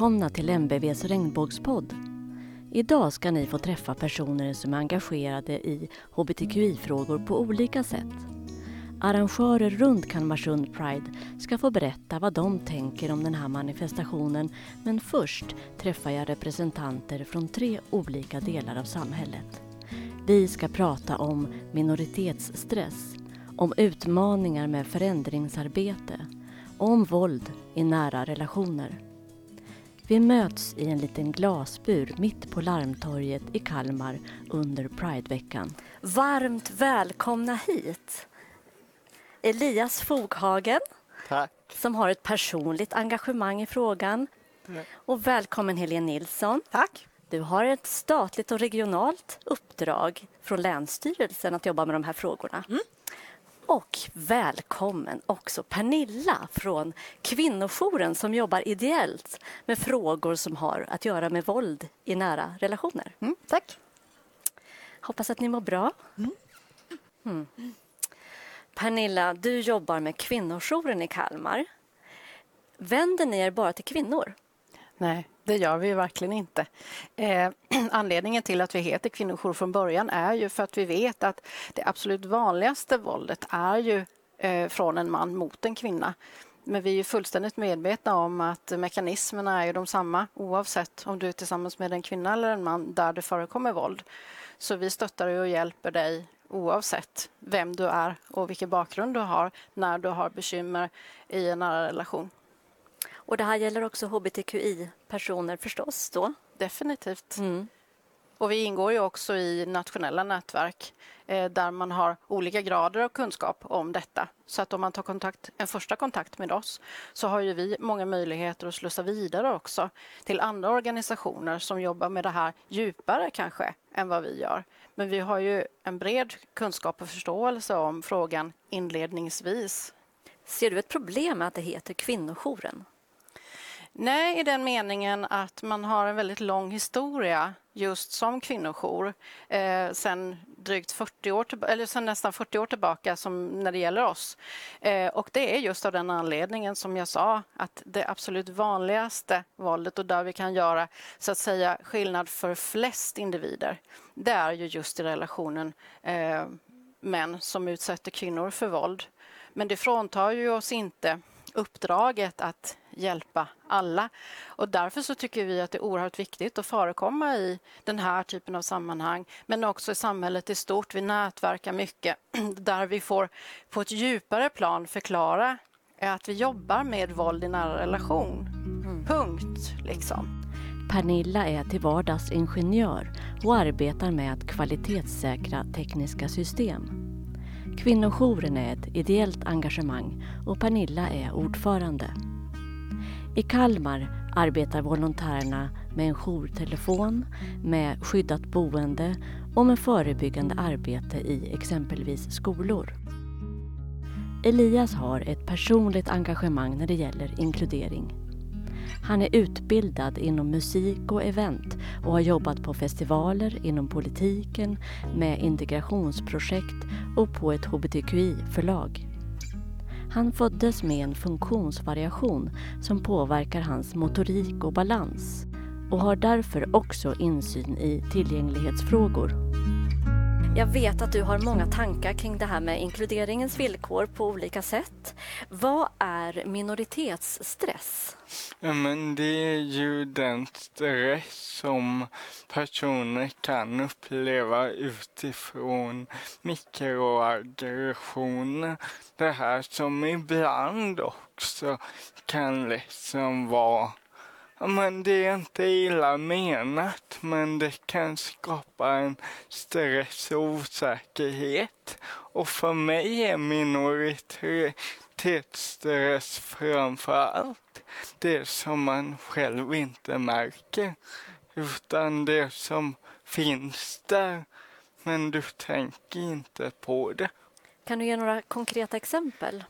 Välkomna till MBVs regnbågspodd. Idag ska ni få träffa personer som är engagerade i hbtqi-frågor på olika sätt. Arrangörer runt Kalmarsund Pride ska få berätta vad de tänker om den här manifestationen men först träffar jag representanter från tre olika delar av samhället. Vi ska prata om minoritetsstress, om utmaningar med förändringsarbete och om våld i nära relationer. Vi möts i en liten glasbur mitt på Larmtorget i Kalmar under Prideveckan. Varmt välkomna hit! Elias Foghagen Tack. som har ett personligt engagemang i frågan. Och välkommen Helene Nilsson. Tack. Du har ett statligt och regionalt uppdrag från Länsstyrelsen att jobba med de här frågorna. Mm. Och välkommen också Pernilla från Kvinnojouren som jobbar ideellt med frågor som har att göra med våld i nära relationer. Mm, tack. Hoppas att ni mår bra. Mm. Pernilla, du jobbar med Kvinnojouren i Kalmar. Vänder ni er bara till kvinnor? Nej, det gör vi verkligen inte. Eh, anledningen till att vi heter kvinnojour från början är ju för att vi vet att det absolut vanligaste våldet är ju eh, från en man mot en kvinna. Men vi är ju fullständigt medvetna om att mekanismerna är ju de samma oavsett om du är tillsammans med en kvinna eller en man där det förekommer våld. Så vi stöttar och hjälper dig oavsett vem du är och vilken bakgrund du har när du har bekymmer i en nära relation. Och det här gäller också hbtqi-personer förstås då? Definitivt. Mm. Och vi ingår ju också i nationella nätverk eh, där man har olika grader av kunskap om detta. Så att om man tar kontakt, en första kontakt med oss så har ju vi många möjligheter att slussa vidare också till andra organisationer som jobbar med det här djupare kanske än vad vi gör. Men vi har ju en bred kunskap och förståelse om frågan inledningsvis. Ser du ett problem med att det heter Kvinnojouren? Nej, i den meningen att man har en väldigt lång historia just som kvinnojour eh, sen drygt 40 år eller sen nästan 40 år tillbaka som när det gäller oss. Eh, och det är just av den anledningen som jag sa att det absolut vanligaste våldet och där vi kan göra så att säga skillnad för flest individer, det är ju just i relationen eh, män som utsätter kvinnor för våld. Men det fråntar ju oss inte uppdraget att hjälpa alla. Och därför så tycker vi att det är oerhört viktigt att förekomma i den här typen av sammanhang, men också i samhället i stort. Vi nätverkar mycket där vi får på ett djupare plan förklara att vi jobbar med våld i nära relation. Punkt, liksom. Pernilla är till vardags ingenjör och arbetar med att kvalitetssäkra tekniska system. Kvinnojouren är ett ideellt engagemang och Pernilla är ordförande. I Kalmar arbetar volontärerna med en jourtelefon, med skyddat boende och med förebyggande arbete i exempelvis skolor. Elias har ett personligt engagemang när det gäller inkludering. Han är utbildad inom musik och event och har jobbat på festivaler, inom politiken, med integrationsprojekt och på ett hbtqi-förlag. Han föddes med en funktionsvariation som påverkar hans motorik och balans och har därför också insyn i tillgänglighetsfrågor. Jag vet att du har många tankar kring det här med inkluderingens villkor på olika sätt. Vad är minoritetsstress? Ja, men det är ju den stress som personer kan uppleva utifrån mikroaggressioner. Det här som ibland också kan liksom vara men det är inte illa menat, men det kan skapa en stress och osäkerhet. Och för mig är minoritetsstress framför allt det som man själv inte märker, utan det som finns där, men du tänker inte på det. Kan du ge några konkreta exempel?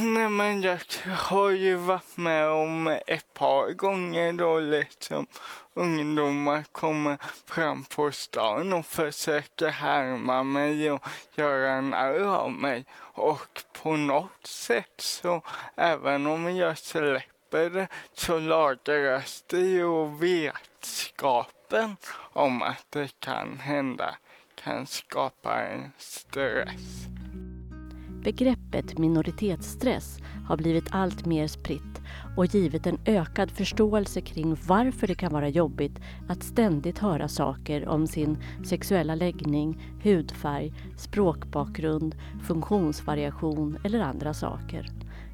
Nej men jag har ju varit med om ett par gånger då liksom ungdomar kommer fram på stan och försöker härma mig och göra narr av mig. Och på något sätt så, även om jag släpper det så lagras det ju vetskapen om att det kan hända kan skapa en stress. Begreppet minoritetsstress har blivit allt mer spritt och givit en ökad förståelse kring varför det kan vara jobbigt att ständigt höra saker om sin sexuella läggning, hudfärg, språkbakgrund, funktionsvariation eller andra saker.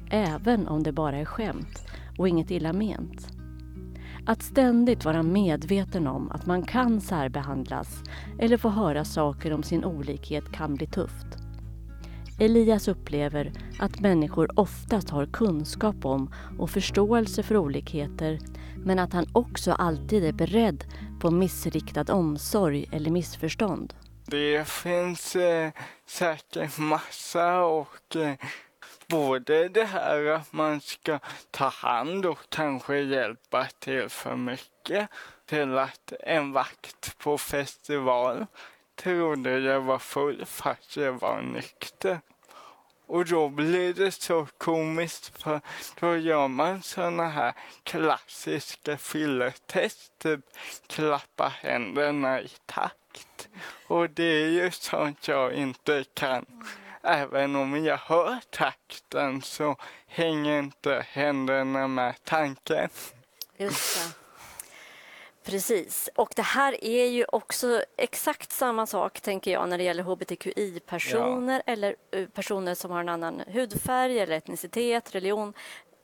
Även om det bara är skämt och inget illa ment. Att ständigt vara medveten om att man kan särbehandlas eller få höra saker om sin olikhet kan bli tufft. Elias upplever att människor oftast har kunskap om och förståelse för olikheter men att han också alltid är beredd på missriktad omsorg eller missförstånd. Det finns eh, säkert massa och eh, både det här att man ska ta hand och kanske hjälpa till för mycket till att en vakt på festival trodde jag var full fast jag var nykter. Och då blir det så komiskt för då gör man såna här klassiska fylletest, typ klappa händerna i takt. Och det är ju sånt jag inte kan. Även om jag hör takten så hänger inte händerna med tanken. Just det. Precis, och det här är ju också exakt samma sak tänker jag när det gäller hbtqi-personer ja. eller eh, personer som har en annan hudfärg eller etnicitet, religion.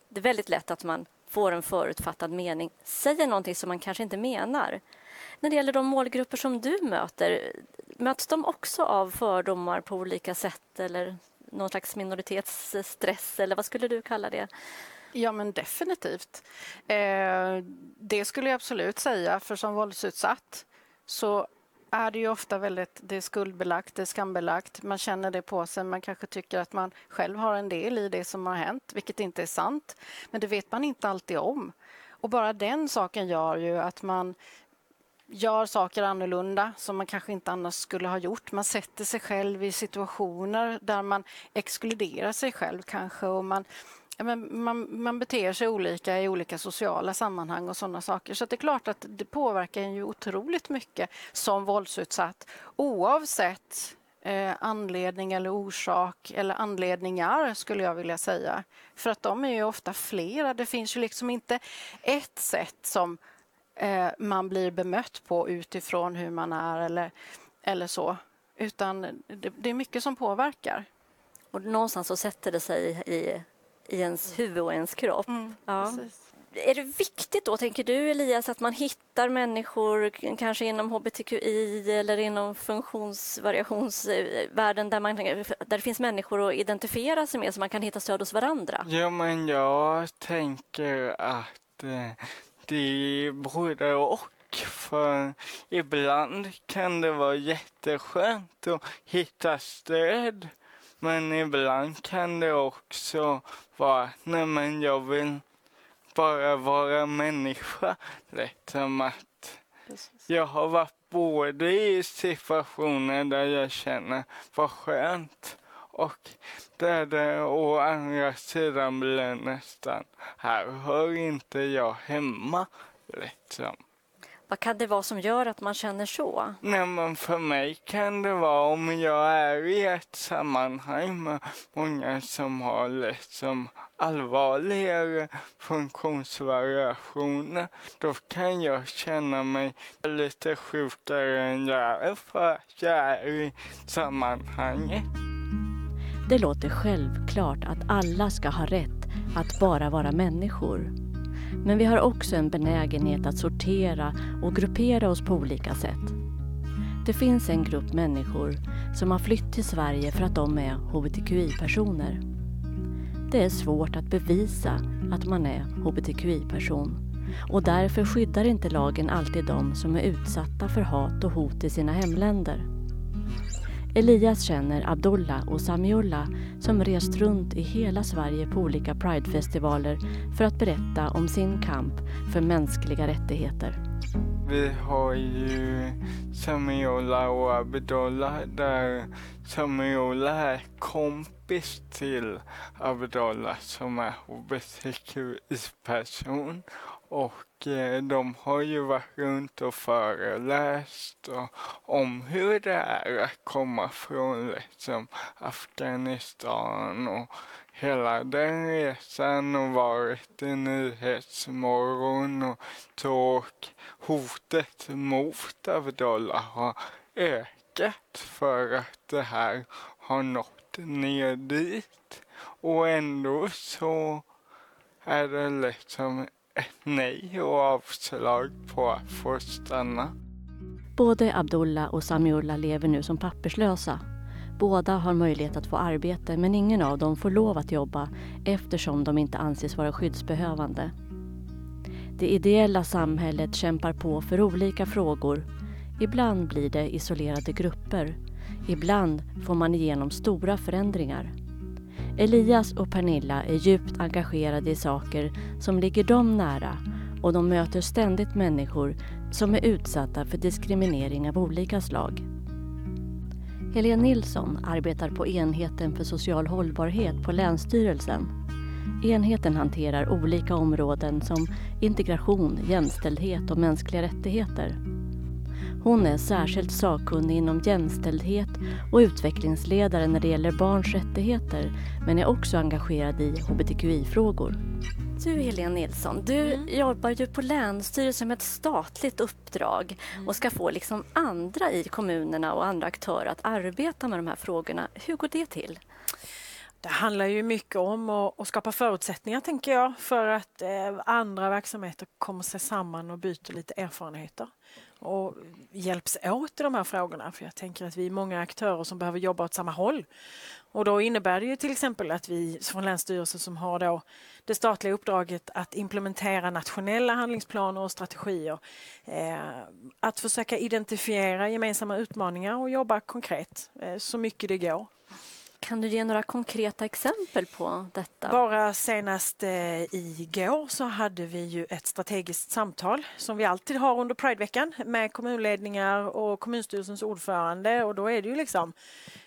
Det är väldigt lätt att man får en förutfattad mening, säger någonting som man kanske inte menar. När det gäller de målgrupper som du möter, möts de också av fördomar på olika sätt eller någon slags minoritetsstress eller vad skulle du kalla det? Ja, men definitivt. Eh, det skulle jag absolut säga, för som våldsutsatt så är det ju ofta väldigt det är skuldbelagt, det är skambelagt. Man känner det på sig. Man kanske tycker att man själv har en del i det som har hänt, vilket inte är sant. Men det vet man inte alltid om. Och bara den saken gör ju att man gör saker annorlunda som man kanske inte annars skulle ha gjort. Man sätter sig själv i situationer där man exkluderar sig själv kanske och man men man, man beter sig olika i olika sociala sammanhang och sådana saker. Så det är klart att det påverkar en ju otroligt mycket som våldsutsatt oavsett eh, anledning eller orsak eller anledningar skulle jag vilja säga. För att de är ju ofta flera. Det finns ju liksom inte ett sätt som eh, man blir bemött på utifrån hur man är eller, eller så. Utan det, det är mycket som påverkar. Och någonstans så sätter det sig i i ens huvud och ens kropp. Mm, ja. Är det viktigt då, tänker du Elias, att man hittar människor kanske inom hbtqi eller inom funktionsvariationsvärlden där, man, där det finns människor att identifiera sig med så man kan hitta stöd hos varandra? Ja, men jag tänker att eh, det är både och. För ibland kan det vara jätteskönt att hitta stöd men ibland kan det också vara, nej men jag vill bara vara människa. Liksom att jag har varit både i situationer där jag känner vad skönt och där det å andra sidan blir nästan, här hör inte jag hemma. Liksom. Vad kan det vara som gör att man känner så? Nej, men för mig kan det vara om jag är i ett sammanhang med många som har liksom allvarligare funktionsvariationer. Då kan jag känna mig lite sjukare än jag är för att jag är i sammanhanget. Det låter självklart att alla ska ha rätt att bara vara människor. Men vi har också en benägenhet att sortera och gruppera oss på olika sätt. Det finns en grupp människor som har flytt till Sverige för att de är hbtqi-personer. Det är svårt att bevisa att man är hbtqi-person och därför skyddar inte lagen alltid de som är utsatta för hat och hot i sina hemländer. Elias känner Abdullah och Samiullah som rest runt i hela Sverige på olika Pridefestivaler för att berätta om sin kamp för mänskliga rättigheter. Vi har ju Samiullah och Abdullah där Samiola är kompis till Abdullah som är hbtqi-person och Eh, de har ju varit runt och föreläst och, om hur det är att komma från liksom Afghanistan och hela den resan och varit i Nyhetsmorgon och så hotet mot Abdullah har ökat för att det här har nått ner dit. Och ändå så är det liksom nej och avslag på att få stanna. Både Abdullah och Samiullah lever nu som papperslösa. Båda har möjlighet att få arbete men ingen av dem får lov att jobba eftersom de inte anses vara skyddsbehövande. Det ideella samhället kämpar på för olika frågor. Ibland blir det isolerade grupper. Ibland får man igenom stora förändringar. Elias och Pernilla är djupt engagerade i saker som ligger dem nära och de möter ständigt människor som är utsatta för diskriminering av olika slag. Helene Nilsson arbetar på enheten för social hållbarhet på Länsstyrelsen. Enheten hanterar olika områden som integration, jämställdhet och mänskliga rättigheter. Hon är särskilt sakkunnig inom jämställdhet och utvecklingsledare när det gäller barns rättigheter men är också engagerad i hbtqi-frågor. Du Helene Nilsson, du mm. jobbar ju på Länsstyrelsen med ett statligt uppdrag mm. och ska få liksom andra i kommunerna och andra aktörer att arbeta med de här frågorna. Hur går det till? Det handlar ju mycket om att, skapa förutsättningar, tänker jag, för att eh, andra verksamheter kommer sig samman och byter lite erfarenheter och hjälps åt i de här frågorna. För jag tänker att vi är många aktörer som behöver jobba åt samma håll. Och då innebär det ju till exempel att vi från Länsstyrelsen som har då det statliga uppdraget att implementera nationella handlingsplaner och strategier. Eh, att försöka identifiera gemensamma utmaningar och jobba konkret eh, så mycket det går. Kan du ge några konkreta exempel på detta? Bara senast eh, igår så hade vi ju ett strategiskt samtal som vi alltid har under Prideveckan med kommunledningar och kommunstyrelsens ordförande och då är det ju liksom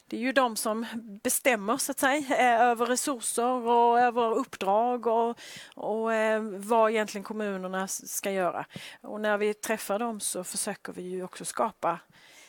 det är ju de som bestämmer så att säga eh, över resurser och över uppdrag och, och eh, vad egentligen kommunerna ska göra. Och när vi träffar dem så försöker vi ju också skapa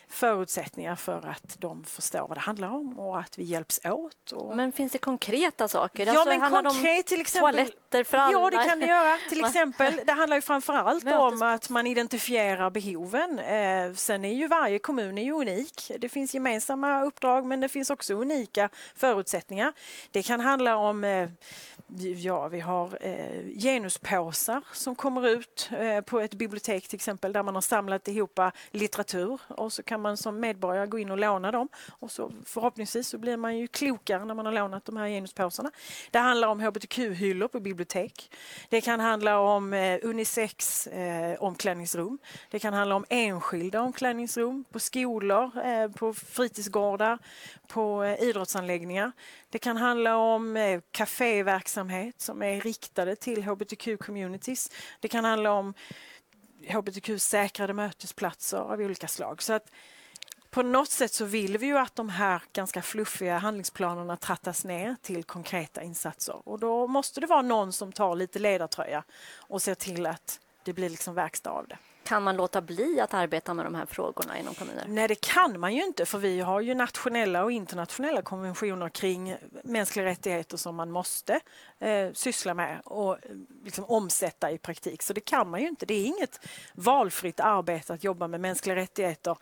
förutsättningar för att de förstår vad det handlar om och att vi hjälps åt. Och... Men finns det konkreta saker? Ja, alltså, men konkret till exempel. Toaletter för alla? Ja, det kan det göra. Till exempel, det handlar ju framförallt om att man identifierar behoven. Eh, sen är ju varje kommun är unik. Det finns gemensamma uppdrag men det finns också unika förutsättningar. Det kan handla om eh, Ja, vi har eh, genuspåsar som kommer ut eh, på ett bibliotek till exempel där man har samlat ihop litteratur och så kan man som medborgare gå in och låna dem och så förhoppningsvis så blir man ju klokare när man har lånat de här genuspåsarna. Det handlar om hbtq-hyllor på bibliotek. Det kan handla om eh, unisex eh, omklädningsrum. Det kan handla om enskilda omklädningsrum på skolor, eh, på fritidsgårdar, på eh, idrottsanläggningar. Det kan handla om eh, kaféverksamhet som är riktade till hbtq-communities. Det kan handla om hbtq-säkrade mötesplatser av olika slag. Så att på något sätt så vill vi ju att de här ganska fluffiga handlingsplanerna trattas ner till konkreta insatser och då måste det vara någon som tar lite ledartröja och ser till att det blir liksom verkstad av det. Kan man låta bli att arbeta med de här frågorna inom kommuner? Nej, det kan man ju inte för vi har ju nationella och internationella konventioner kring mänskliga rättigheter som man måste eh, syssla med och eh, liksom omsätta i praktik. Så det kan man ju inte. Det är inget valfritt arbete att jobba med mänskliga rättigheter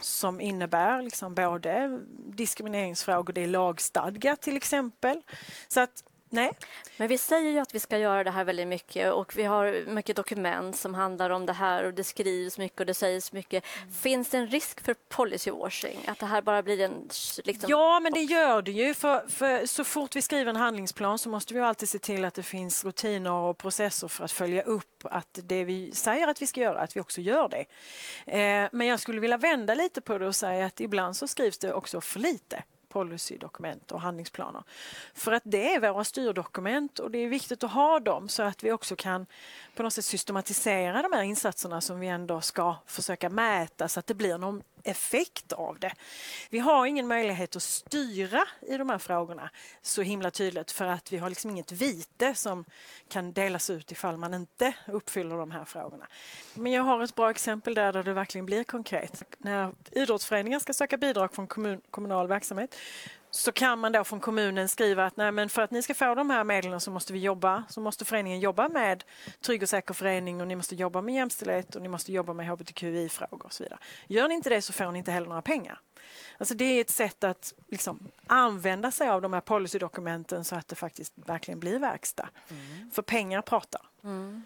som innebär liksom både diskrimineringsfrågor, det är lagstadgat till exempel. Så att Nej. Men vi säger ju att vi ska göra det här väldigt mycket och vi har mycket dokument som handlar om det här och det skrivs mycket och det sägs mycket. Mm. Finns det en risk för policy washing? Att det här bara blir en... Liksom... Ja, men det gör det ju. För, för, så fort vi skriver en handlingsplan så måste vi alltid se till att det finns rutiner och processer för att följa upp att det vi säger att vi ska göra, att vi också gör det. Eh, men jag skulle vilja vända lite på det och säga att ibland så skrivs det också för lite policydokument och handlingsplaner. För att det är våra styrdokument och det är viktigt att ha dem så att vi också kan på något sätt systematisera de här insatserna som vi ändå ska försöka mäta så att det blir någon effekt av det. Vi har ingen möjlighet att styra i de här frågorna så himla tydligt för att vi har liksom inget vite som kan delas ut ifall man inte uppfyller de här frågorna. Men jag har ett bra exempel där, där det verkligen blir konkret. När idrottsföreningar ska söka bidrag från kommun, kommunal verksamhet så kan man då från kommunen skriva att nej, men för att ni ska få de här medlen så måste vi jobba, så måste föreningen jobba med trygg och säker förening och ni måste jobba med jämställdhet och ni måste jobba med hbtqi-frågor och så vidare. Gör ni inte det så får ni inte heller några pengar. Alltså det är ett sätt att liksom använda sig av de här policydokumenten så att det faktiskt verkligen blir verkstad. Mm. För pengar pratar. Mm.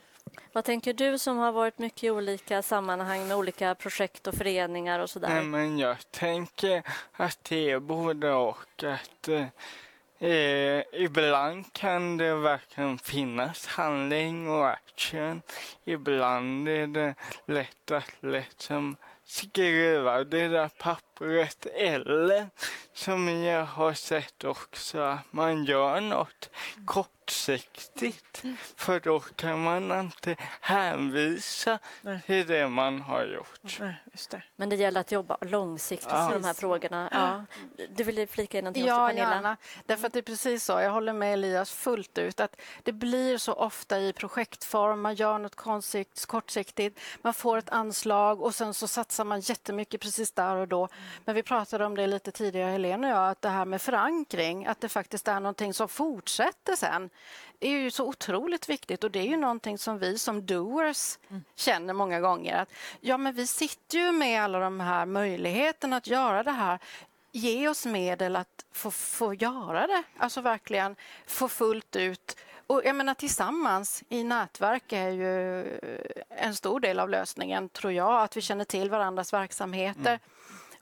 Vad tänker du som har varit mycket i olika sammanhang med olika projekt och föreningar och sådär? Nej, men jag tänker att det är både och. Att, eh, eh ibland kan det verkligen finnas handling och action. Ibland är det lätt att liksom skriva det där pappret eller som jag har sett också att man gör något kort kortsiktigt. För då kan man inte hänvisa Nej. till det man har gjort. Nej, det. Men det gäller att jobba långsiktigt ja. med de här frågorna. Ja. Du ville flika in någonting ja, också, Pernilla? Gärna. Därför att det är precis så. Jag håller med Elias fullt ut. att Det blir så ofta i projektform. Man gör något kortsiktigt. Man får ett anslag och sen så satsar man jättemycket precis där och då. Men vi pratade om det lite tidigare, Helena och jag, att det här med förankring, att det faktiskt är någonting som fortsätter sen är ju så otroligt viktigt och det är ju någonting som vi som doers mm. känner många gånger. att Ja, men vi sitter ju med alla de här möjligheterna att göra det här. Ge oss medel att få, få göra det, alltså verkligen få fullt ut och jag menar tillsammans i nätverk är ju en stor del av lösningen, tror jag, att vi känner till varandras verksamheter. Mm.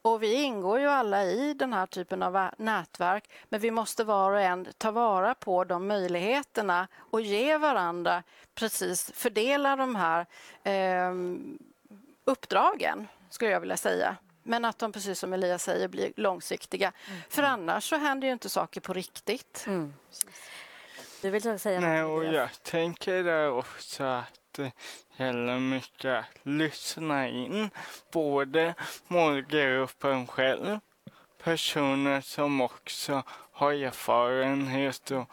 Och vi ingår ju alla i den här typen av nätverk men vi måste var och en ta vara på de möjligheterna och ge varandra precis fördela de här eh, uppdragen, skulle jag vilja säga. Men att de, precis som Elias säger, blir långsiktiga. Mm. För annars så händer ju inte saker på riktigt. Mm. Du vill säga Nej, och jag tänker där också att det gäller mycket att lyssna in både målgruppen själv, personer som också har erfarenhet och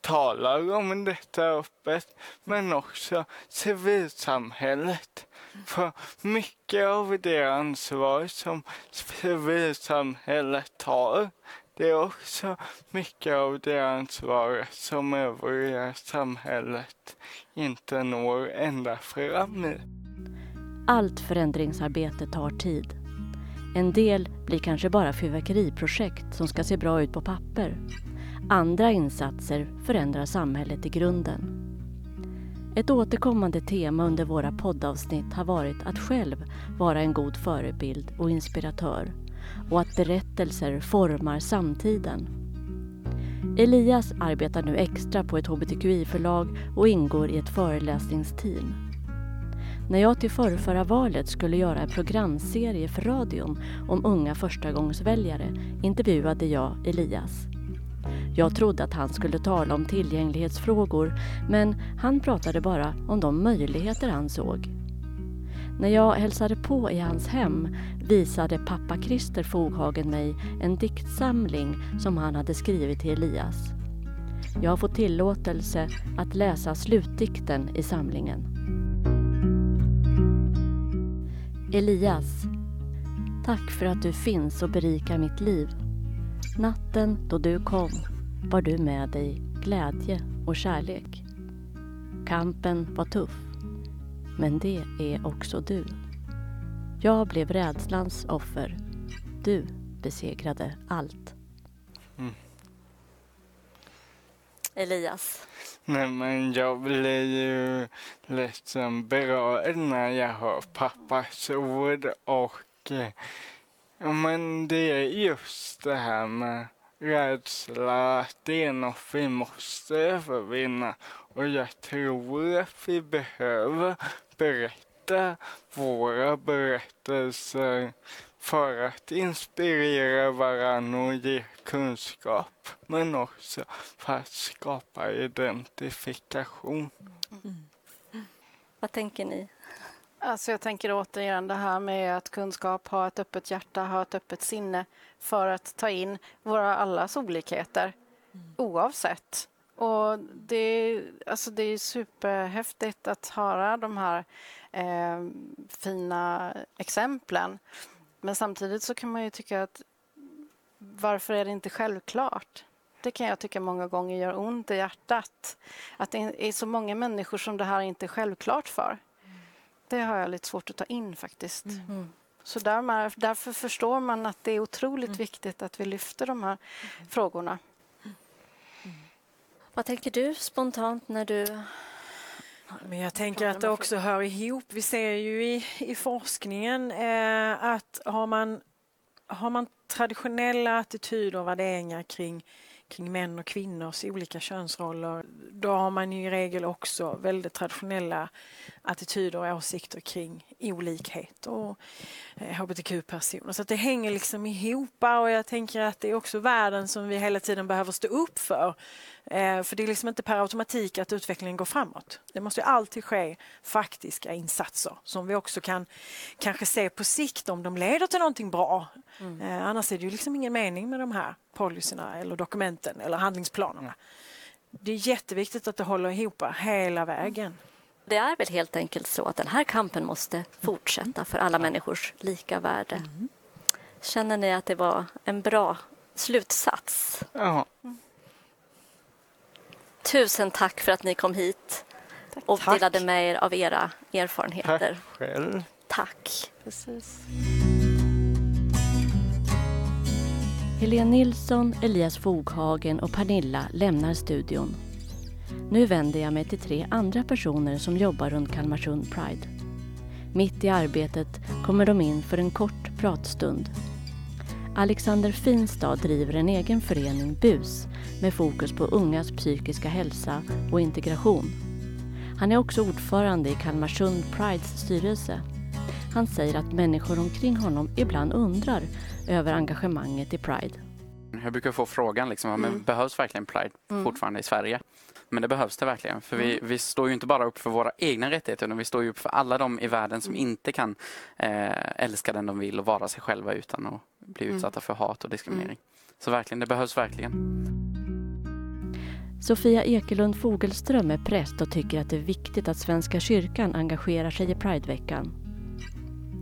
talar om detta öppet, men också civilsamhället. För mycket av det ansvar som civilsamhället tar det är också mycket av det ansvaret som övriga samhället inte når ända fram i. Allt förändringsarbete tar tid. En del blir kanske bara fyrverkeriprojekt som ska se bra ut på papper. Andra insatser förändrar samhället i grunden. Ett återkommande tema under våra poddavsnitt har varit att själv vara en god förebild och inspiratör och att berättelser formar samtiden. Elias arbetar nu extra på ett hbtqi-förlag och ingår i ett föreläsningsteam. När jag till förrförra valet skulle göra en programserie för radion om unga förstagångsväljare intervjuade jag Elias. Jag trodde att han skulle tala om tillgänglighetsfrågor men han pratade bara om de möjligheter han såg. När jag hälsade på i hans hem visade pappa Christer Foghagen mig en diktsamling som han hade skrivit till Elias. Jag har fått tillåtelse att läsa slutdikten i samlingen. Elias. Tack för att du finns och berikar mitt liv. Natten då du kom bar du med dig glädje och kärlek. Kampen var tuff, men det är också du. Jag blev rädslans offer. Du besegrade allt. Mm. Elias? Nej, men jag blir ju liksom berörd när jag hör pappas ord och ja, men det är just det här med rädsla, att det är något vi måste övervinna och jag tror att vi behöver berätta våra berättelser för att inspirera varandra och ge kunskap men också för att skapa identifikation. Mm. Vad tänker ni? Alltså jag tänker återigen det här med att kunskap, ha ett öppet hjärta, ha ett öppet sinne för att ta in våra allas olikheter mm. oavsett. Och det, alltså det är superhäftigt att höra de här eh, fina exemplen. Men samtidigt så kan man ju tycka att varför är det inte självklart? Det kan jag tycka många gånger gör ont i hjärtat. Att det är så många människor som det här inte är självklart för. Det har jag lite svårt att ta in faktiskt. Mm. Så där, därför förstår man att det är otroligt mm. viktigt att vi lyfter de här mm. frågorna. Vad tänker du spontant när du men jag tänker att det också hör ihop. Vi ser ju i, i forskningen eh, att har man, har man traditionella attityder och värderingar kring, kring män och kvinnors olika könsroller, då har man i regel också väldigt traditionella attityder och åsikter kring olikhet och eh, hbtq-personer. Så det hänger liksom ihop och jag tänker att det är också världen som vi hela tiden behöver stå upp för. Eh, för det är liksom inte per automatik att utvecklingen går framåt. Det måste alltid ske faktiska insatser som vi också kan kanske se på sikt om de leder till någonting bra. Mm. Eh, annars är det ju liksom ingen mening med de här policyerna eller dokumenten eller handlingsplanerna. Det är jätteviktigt att det håller ihop hela vägen. Det är väl helt enkelt så att den här kampen måste fortsätta för alla människors lika värde. Mm. Känner ni att det var en bra slutsats? Ja. Tusen tack för att ni kom hit och tack. delade med er av era erfarenheter. Tack själv. Tack. Precis. Helene Nilsson, Elias Foghagen och Pernilla lämnar studion. Nu vänder jag mig till tre andra personer som jobbar runt Kalmarsund Pride. Mitt i arbetet kommer de in för en kort pratstund. Alexander Finstad driver en egen förening, BUS, med fokus på ungas psykiska hälsa och integration. Han är också ordförande i Kalmarsund Prides styrelse. Han säger att människor omkring honom ibland undrar över engagemanget i Pride. Jag brukar få frågan, liksom, mm. men behövs verkligen Pride mm. fortfarande i Sverige? Men det behövs det verkligen. För vi, mm. vi står ju inte bara upp för våra egna rättigheter utan vi står ju upp för alla de i världen som mm. inte kan eh, älska den de vill och vara sig själva utan att bli mm. utsatta för hat och diskriminering. Så verkligen, det behövs verkligen. Sofia Ekelund Fogelström är präst och tycker att det är viktigt att Svenska kyrkan engagerar sig i Prideveckan.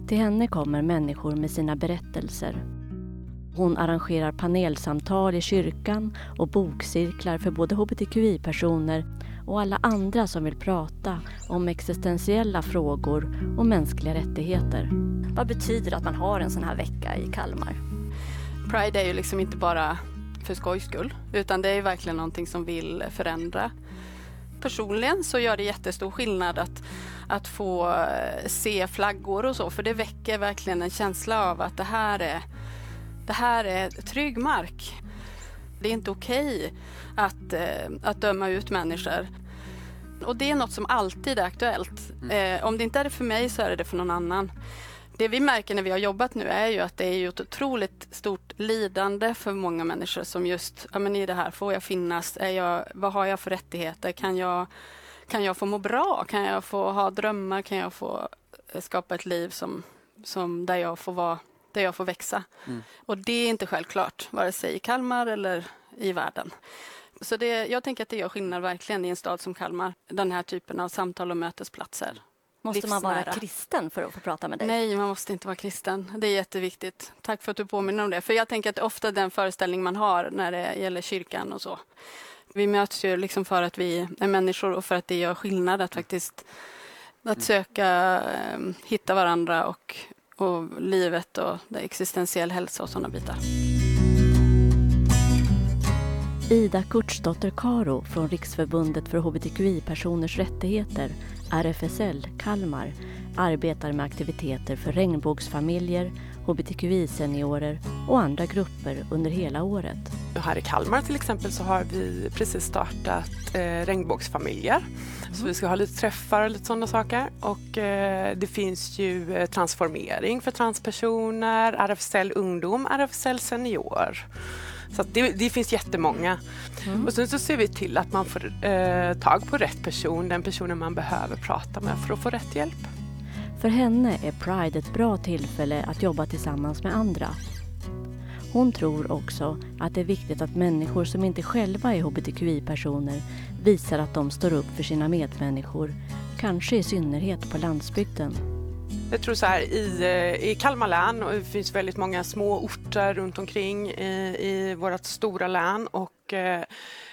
Till henne kommer människor med sina berättelser. Hon arrangerar panelsamtal i kyrkan och bokcirklar för både hbtqi-personer och alla andra som vill prata om existentiella frågor och mänskliga rättigheter. Vad betyder det att man har en sån här vecka i Kalmar? Pride är ju liksom inte bara för skojs skull utan det är verkligen någonting som vill förändra. Personligen så gör det jättestor skillnad att, att få eh, se flaggor och så för det väcker verkligen en känsla av att det här är det här är trygg mark. Det är inte okej okay att, eh, att döma ut människor. Och det är något som alltid är aktuellt. Mm. Eh, om det inte är det för mig så är det för någon annan. Det vi märker när vi har jobbat nu är ju att det är ju ett otroligt stort lidande för många människor som just, ja men i det här, får jag finnas? Är jag, vad har jag för rättigheter? Kan jag, kan jag få må bra? Kan jag få ha drömmar? Kan jag få eh, skapa ett liv som, som där jag får vara där jag får växa. Mm. Och det är inte självklart, vare sig i Kalmar eller i världen. Så det, jag tänker att det gör skillnad verkligen i en stad som Kalmar, den här typen av samtal och mötesplatser. Måste man vara kristen för att få prata med dig? Nej, man måste inte vara kristen. Det är jätteviktigt. Tack för att du påminner om det. För jag tänker att ofta den föreställning man har när det gäller kyrkan och så. Vi möts ju liksom för att vi är människor och för att det gör skillnad att faktiskt att söka, eh, hitta varandra och och livet och existentiell hälsa och sådana bitar. Ida Kurtsdotter Karo från Riksförbundet för hbtqi-personers rättigheter, RFSL Kalmar, arbetar med aktiviteter för regnbågsfamiljer, hbtqi-seniorer och andra grupper under hela året. Här i Kalmar till exempel så har vi precis startat eh, regnbågsfamiljer så vi ska ha lite träffar och lite sådana saker. Och eh, det finns ju eh, transformering för transpersoner, RFSL ungdom, RFSL senior. Så det, det, finns jättemånga. Mm. Och sen så ser vi till att man får eh, tag på rätt person, den personen man behöver prata med för att få rätt hjälp. För henne är Pride ett bra tillfälle att jobba tillsammans med andra. Hon tror också att det är viktigt att människor som inte själva är hbtqi-personer visar att de står upp för sina medmänniskor, kanske i synnerhet på landsbygden. Jag tror så här, i, eh, i Kalmar län, och det finns väldigt många små orter runt omkring i, i vårt stora län och eh,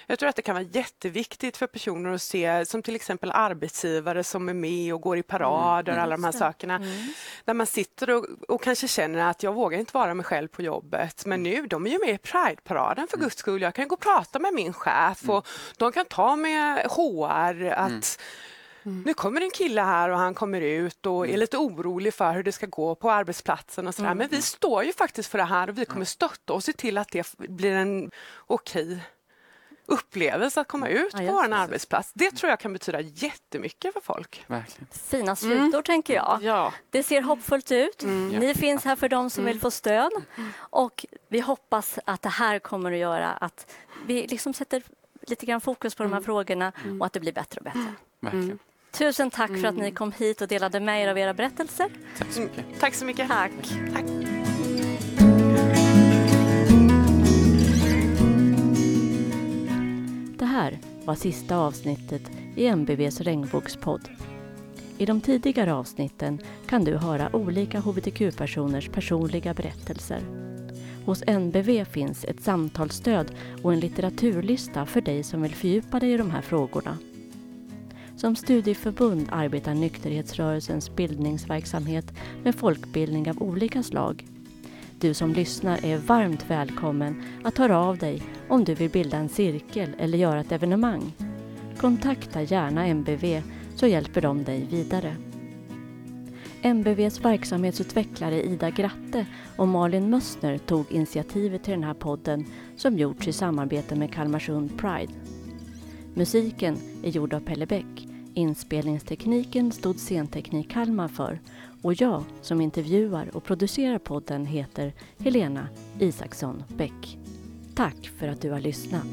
jag tror att det kan vara jätteviktigt för personer att se, som till exempel arbetsgivare som är med och går i parader, mm, alla de här sakerna. Mm. Där man sitter och, och, kanske känner att jag vågar inte vara mig själv på jobbet. Men nu, de är ju med i Pride-paraden för mm. guds skull. Jag kan gå och prata med min chef och de kan ta med HR att Mm. Nu kommer en kille här och han kommer ut och är mm. lite orolig för hur det ska gå på arbetsplatsen och sådär. Mm. Men vi står ju faktiskt för det här och vi kommer stötta och se till att det blir en okej upplevelse att komma ut ja, på vår arbetsplats. Det tror jag kan betyda jättemycket för folk. Verkligen. Fina slutord mm. tänker jag. Ja. Det ser hoppfullt ut. Mm. Ni finns här för dem som mm. vill få stöd och vi hoppas att det här kommer att göra att vi liksom sätter lite grann fokus på de här mm. frågorna och att det blir bättre och bättre. Verkligen. Tusen tack för att ni kom hit och delade med er av era berättelser. Tack så mycket. Tack så mycket. Tack. tack. Det här var sista avsnittet i MBVs regnbågspodd. I de tidigare avsnitten kan du höra olika hbtq-personers personliga berättelser. Hos NBV finns ett samtalsstöd och en litteraturlista för dig som vill fördjupa dig i de här frågorna. Som studieförbund arbetar nykterhetsrörelsens bildningsverksamhet med folkbildning av olika slag. Du som lyssnar är varmt välkommen att höra av dig om du vill bilda en cirkel eller göra ett evenemang. Kontakta gärna MBV så hjälper de dig vidare. MBVs verksamhetsutvecklare Ida Gratte och Malin Mössner tog initiativet till den här podden som gjorts i samarbete med Kalmarsund Pride. Musiken är gjord av Pelle Bäck Inspelningstekniken stod Scenteknik Kalmar för och jag som intervjuar och producerar podden heter Helena Isaksson Bäck. Tack för att du har lyssnat.